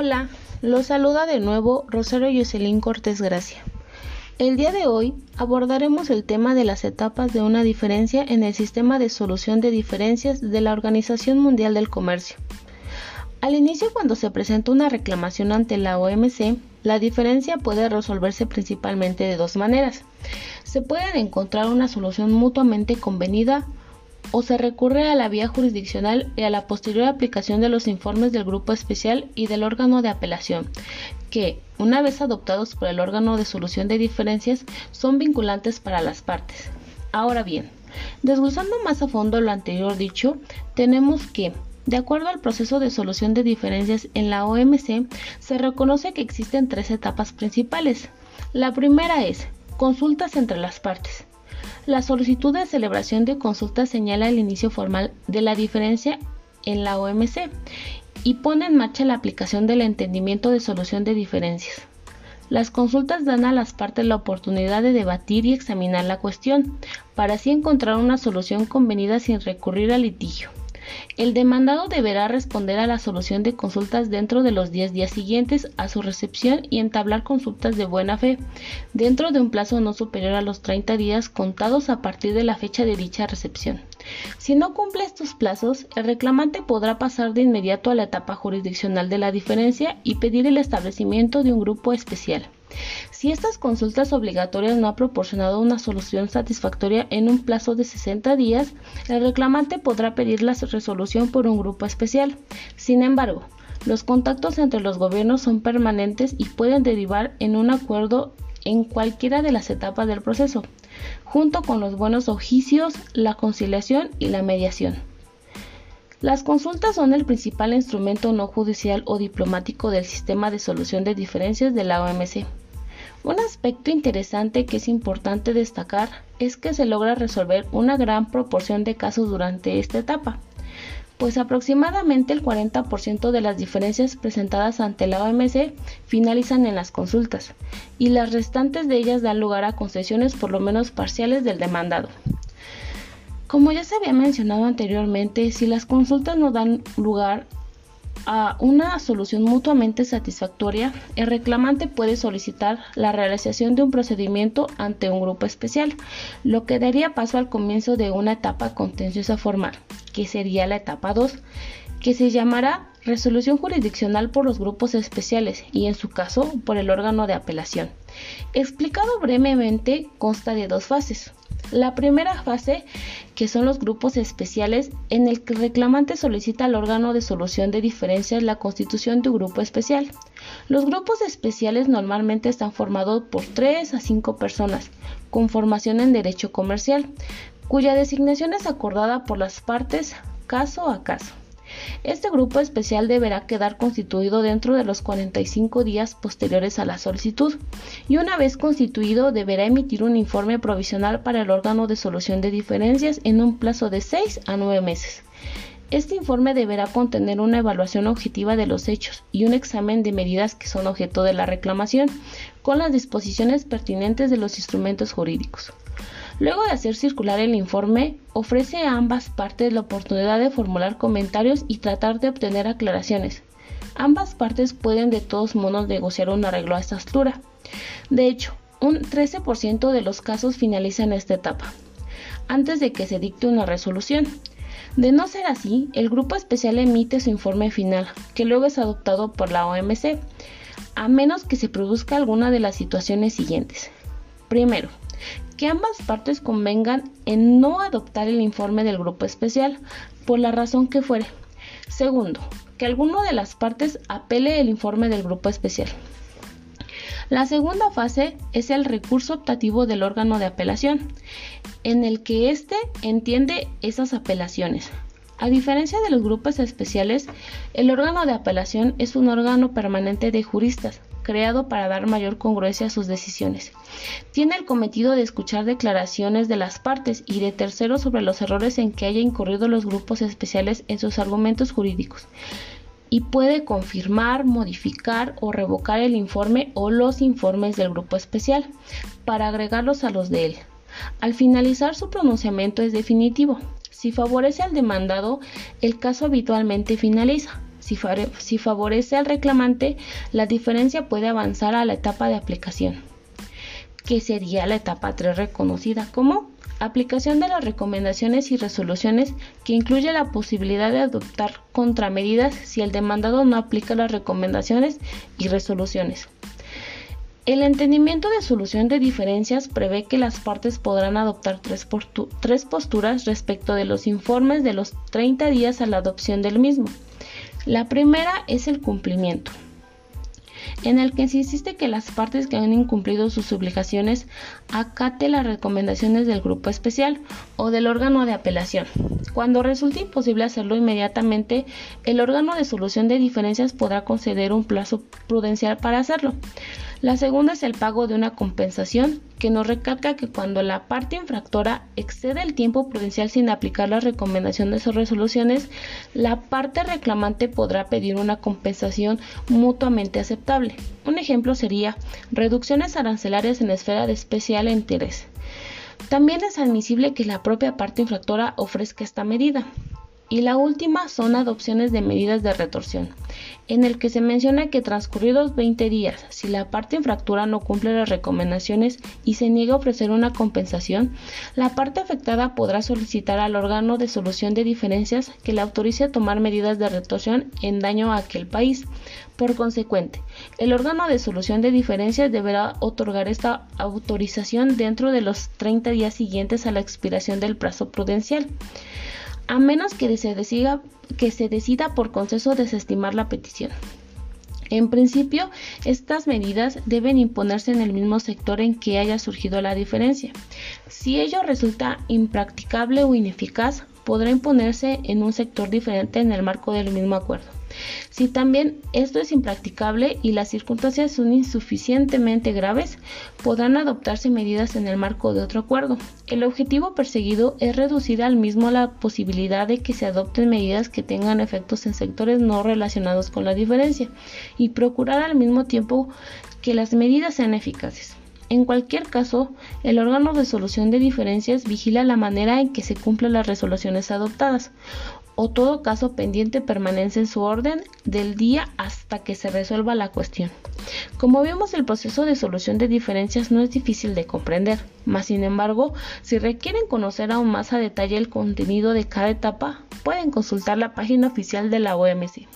Hola, los saluda de nuevo Rosario Jocelyn Cortés Gracia. El día de hoy abordaremos el tema de las etapas de una diferencia en el sistema de solución de diferencias de la Organización Mundial del Comercio. Al inicio, cuando se presenta una reclamación ante la OMC, la diferencia puede resolverse principalmente de dos maneras. Se puede encontrar una solución mutuamente convenida o se recurre a la vía jurisdiccional y a la posterior aplicación de los informes del grupo especial y del órgano de apelación, que, una vez adoptados por el órgano de solución de diferencias, son vinculantes para las partes. Ahora bien, desglosando más a fondo lo anterior dicho, tenemos que, de acuerdo al proceso de solución de diferencias en la OMC, se reconoce que existen tres etapas principales. La primera es consultas entre las partes. La solicitud de celebración de consulta señala el inicio formal de la diferencia en la OMC y pone en marcha la aplicación del entendimiento de solución de diferencias. Las consultas dan a las partes la oportunidad de debatir y examinar la cuestión, para así encontrar una solución convenida sin recurrir al litigio. El demandado deberá responder a la solución de consultas dentro de los 10 días siguientes a su recepción y entablar consultas de buena fe, dentro de un plazo no superior a los 30 días contados a partir de la fecha de dicha recepción. Si no cumple estos plazos, el reclamante podrá pasar de inmediato a la etapa jurisdiccional de la diferencia y pedir el establecimiento de un grupo especial. Si estas consultas obligatorias no ha proporcionado una solución satisfactoria en un plazo de 60 días, el reclamante podrá pedir la resolución por un grupo especial. Sin embargo, los contactos entre los gobiernos son permanentes y pueden derivar en un acuerdo en cualquiera de las etapas del proceso, junto con los buenos oficios, la conciliación y la mediación. Las consultas son el principal instrumento no judicial o diplomático del sistema de solución de diferencias de la OMC. Un aspecto interesante que es importante destacar es que se logra resolver una gran proporción de casos durante esta etapa, pues aproximadamente el 40% de las diferencias presentadas ante la OMC finalizan en las consultas y las restantes de ellas dan lugar a concesiones por lo menos parciales del demandado. Como ya se había mencionado anteriormente, si las consultas no dan lugar a una solución mutuamente satisfactoria, el reclamante puede solicitar la realización de un procedimiento ante un grupo especial, lo que daría paso al comienzo de una etapa contenciosa formal, que sería la etapa 2, que se llamará resolución jurisdiccional por los grupos especiales y en su caso por el órgano de apelación. Explicado brevemente, consta de dos fases. La primera fase, que son los grupos especiales, en el que el reclamante solicita al órgano de solución de diferencias la constitución de un grupo especial. Los grupos especiales normalmente están formados por 3 a 5 personas, con formación en derecho comercial, cuya designación es acordada por las partes caso a caso. Este grupo especial deberá quedar constituido dentro de los 45 días posteriores a la solicitud y una vez constituido deberá emitir un informe provisional para el órgano de solución de diferencias en un plazo de 6 a 9 meses. Este informe deberá contener una evaluación objetiva de los hechos y un examen de medidas que son objeto de la reclamación, con las disposiciones pertinentes de los instrumentos jurídicos. Luego de hacer circular el informe, ofrece a ambas partes la oportunidad de formular comentarios y tratar de obtener aclaraciones. Ambas partes pueden de todos modos negociar un arreglo a esta altura. De hecho, un 13% de los casos finalizan esta etapa, antes de que se dicte una resolución. De no ser así, el grupo especial emite su informe final, que luego es adoptado por la OMC, a menos que se produzca alguna de las situaciones siguientes. Primero, que ambas partes convengan en no adoptar el informe del grupo especial, por la razón que fuere. Segundo, que alguno de las partes apele el informe del grupo especial. La segunda fase es el recurso optativo del órgano de apelación, en el que éste entiende esas apelaciones. A diferencia de los grupos especiales, el órgano de apelación es un órgano permanente de juristas, creado para dar mayor congruencia a sus decisiones. Tiene el cometido de escuchar declaraciones de las partes y de terceros sobre los errores en que haya incurrido los grupos especiales en sus argumentos jurídicos y puede confirmar, modificar o revocar el informe o los informes del grupo especial para agregarlos a los de él. Al finalizar su pronunciamiento es definitivo. Si favorece al demandado, el caso habitualmente finaliza. Si, favorece al reclamante, la diferencia puede avanzar a la etapa de aplicación, que sería la etapa 3 reconocida como aplicación de las recomendaciones y resoluciones que incluye la posibilidad de adoptar contramedidas si el demandado no aplica las recomendaciones y resoluciones. El entendimiento de solución de diferencias prevé que las partes podrán adoptar tres, posturas respecto de los informes de los 30 días a la adopción del mismo. La primera es el cumplimiento, en el que se insiste que las partes que han incumplido sus obligaciones acate las recomendaciones del grupo especial o del órgano de apelación. Cuando resulte imposible hacerlo inmediatamente, el órgano de solución de diferencias podrá conceder un plazo prudencial para hacerlo. La segunda es el pago de una compensación, que nos recalca que cuando la parte infractora excede el tiempo prudencial sin aplicar las recomendaciones o resoluciones, la parte reclamante podrá pedir una compensación mutuamente aceptable. Un ejemplo sería reducciones arancelarias en esfera de especial interés. También es admisible que la propia parte infractora ofrezca esta medida. Y la última son adopciones de medidas de retorsión, en el que se menciona que transcurridos 20 días, si la parte infractura no cumple las recomendaciones y se niega a ofrecer una compensación, la parte afectada podrá solicitar al órgano de solución de diferencias que le autorice a tomar medidas de retorsión en daño a aquel país. Por consecuente, el órgano de solución de diferencias deberá otorgar esta autorización dentro de los 30 días siguientes a la expiración del plazo prudencial a menos que se, decida, que se decida por consenso desestimar la petición. En principio, estas medidas deben imponerse en el mismo sector en que haya surgido la diferencia. Si ello resulta impracticable o ineficaz, podrá imponerse en un sector diferente en el marco del mismo acuerdo. Si también esto es impracticable y las circunstancias son insuficientemente graves, podrán adoptarse medidas en el marco de otro acuerdo. El objetivo perseguido es reducir al mismo la posibilidad de que se adopten medidas que tengan efectos en sectores no relacionados con la diferencia y procurar al mismo tiempo que las medidas sean eficaces. En cualquier caso, el órgano de solución de diferencias vigila la manera en que se cumplen las resoluciones adoptadas o todo caso pendiente permanece en su orden del día hasta que se resuelva la cuestión. Como vimos, el proceso de solución de diferencias no es difícil de comprender, mas sin embargo, si requieren conocer aún más a detalle el contenido de cada etapa, pueden consultar la página oficial de la OMC.